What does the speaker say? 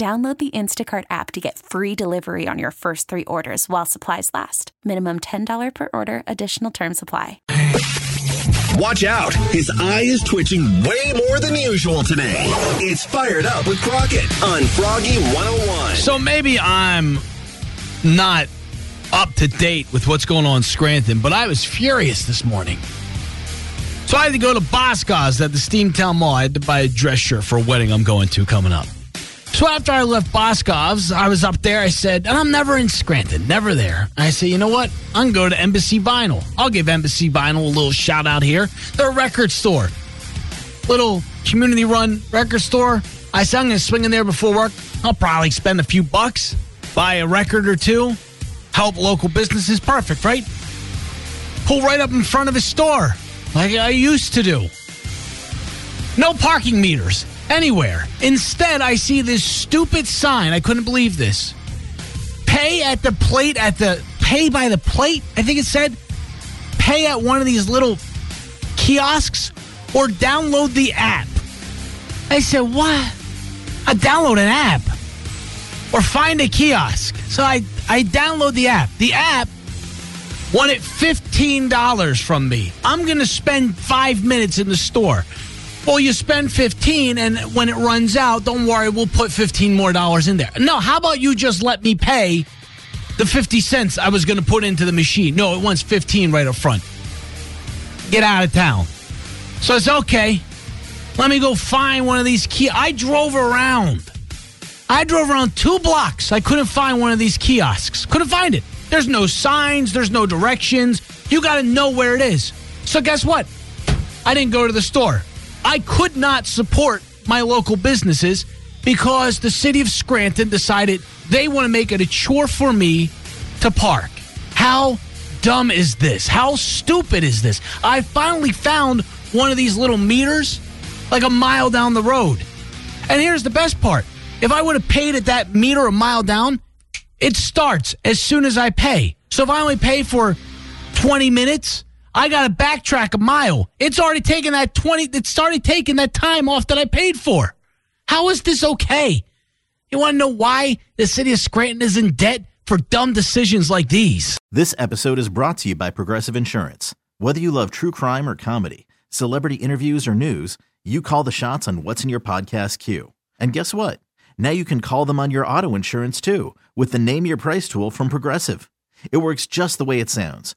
Download the Instacart app to get free delivery on your first three orders while supplies last. Minimum $10 per order, additional term supply. Watch out. His eye is twitching way more than usual today. It's Fired Up with Crockett on Froggy 101. So maybe I'm not up to date with what's going on in Scranton, but I was furious this morning. So I had to go to Boscov's at the Steamtown Mall. I had to buy a dress shirt for a wedding I'm going to coming up. So after I left Boscov's, I was up there. I said, and I'm never in Scranton, never there. I said, you know what? I'm going to go to Embassy Vinyl. I'll give Embassy Vinyl a little shout out here. They're a record store, little community run record store. I said, I'm going to swing in there before work. I'll probably spend a few bucks, buy a record or two, help local businesses. Perfect, right? Pull right up in front of his store like I used to do. No parking meters anywhere. Instead, I see this stupid sign. I couldn't believe this. Pay at the plate at the pay by the plate. I think it said pay at one of these little kiosks or download the app. I said, "What? I download an app or find a kiosk." So I I download the app. The app wanted $15 from me. I'm going to spend 5 minutes in the store. Well, you spend 15 and when it runs out, don't worry, we'll put 15 more dollars in there. No, how about you just let me pay the 50 cents I was going to put into the machine? No, it wants 15 right up front. Get out of town. So it's okay. Let me go find one of these key. I drove around. I drove around two blocks. I couldn't find one of these kiosks. Couldn't find it. There's no signs, there's no directions. You got to know where it is. So guess what? I didn't go to the store. I could not support my local businesses because the city of Scranton decided they want to make it a chore for me to park. How dumb is this? How stupid is this? I finally found one of these little meters like a mile down the road. And here's the best part if I would have paid at that meter a mile down, it starts as soon as I pay. So if I only pay for 20 minutes, I got to backtrack a mile. It's already taken that 20, it's already taken that time off that I paid for. How is this okay? You want to know why the city of Scranton is in debt for dumb decisions like these? This episode is brought to you by Progressive Insurance. Whether you love true crime or comedy, celebrity interviews or news, you call the shots on what's in your podcast queue. And guess what? Now you can call them on your auto insurance too with the Name Your Price tool from Progressive. It works just the way it sounds.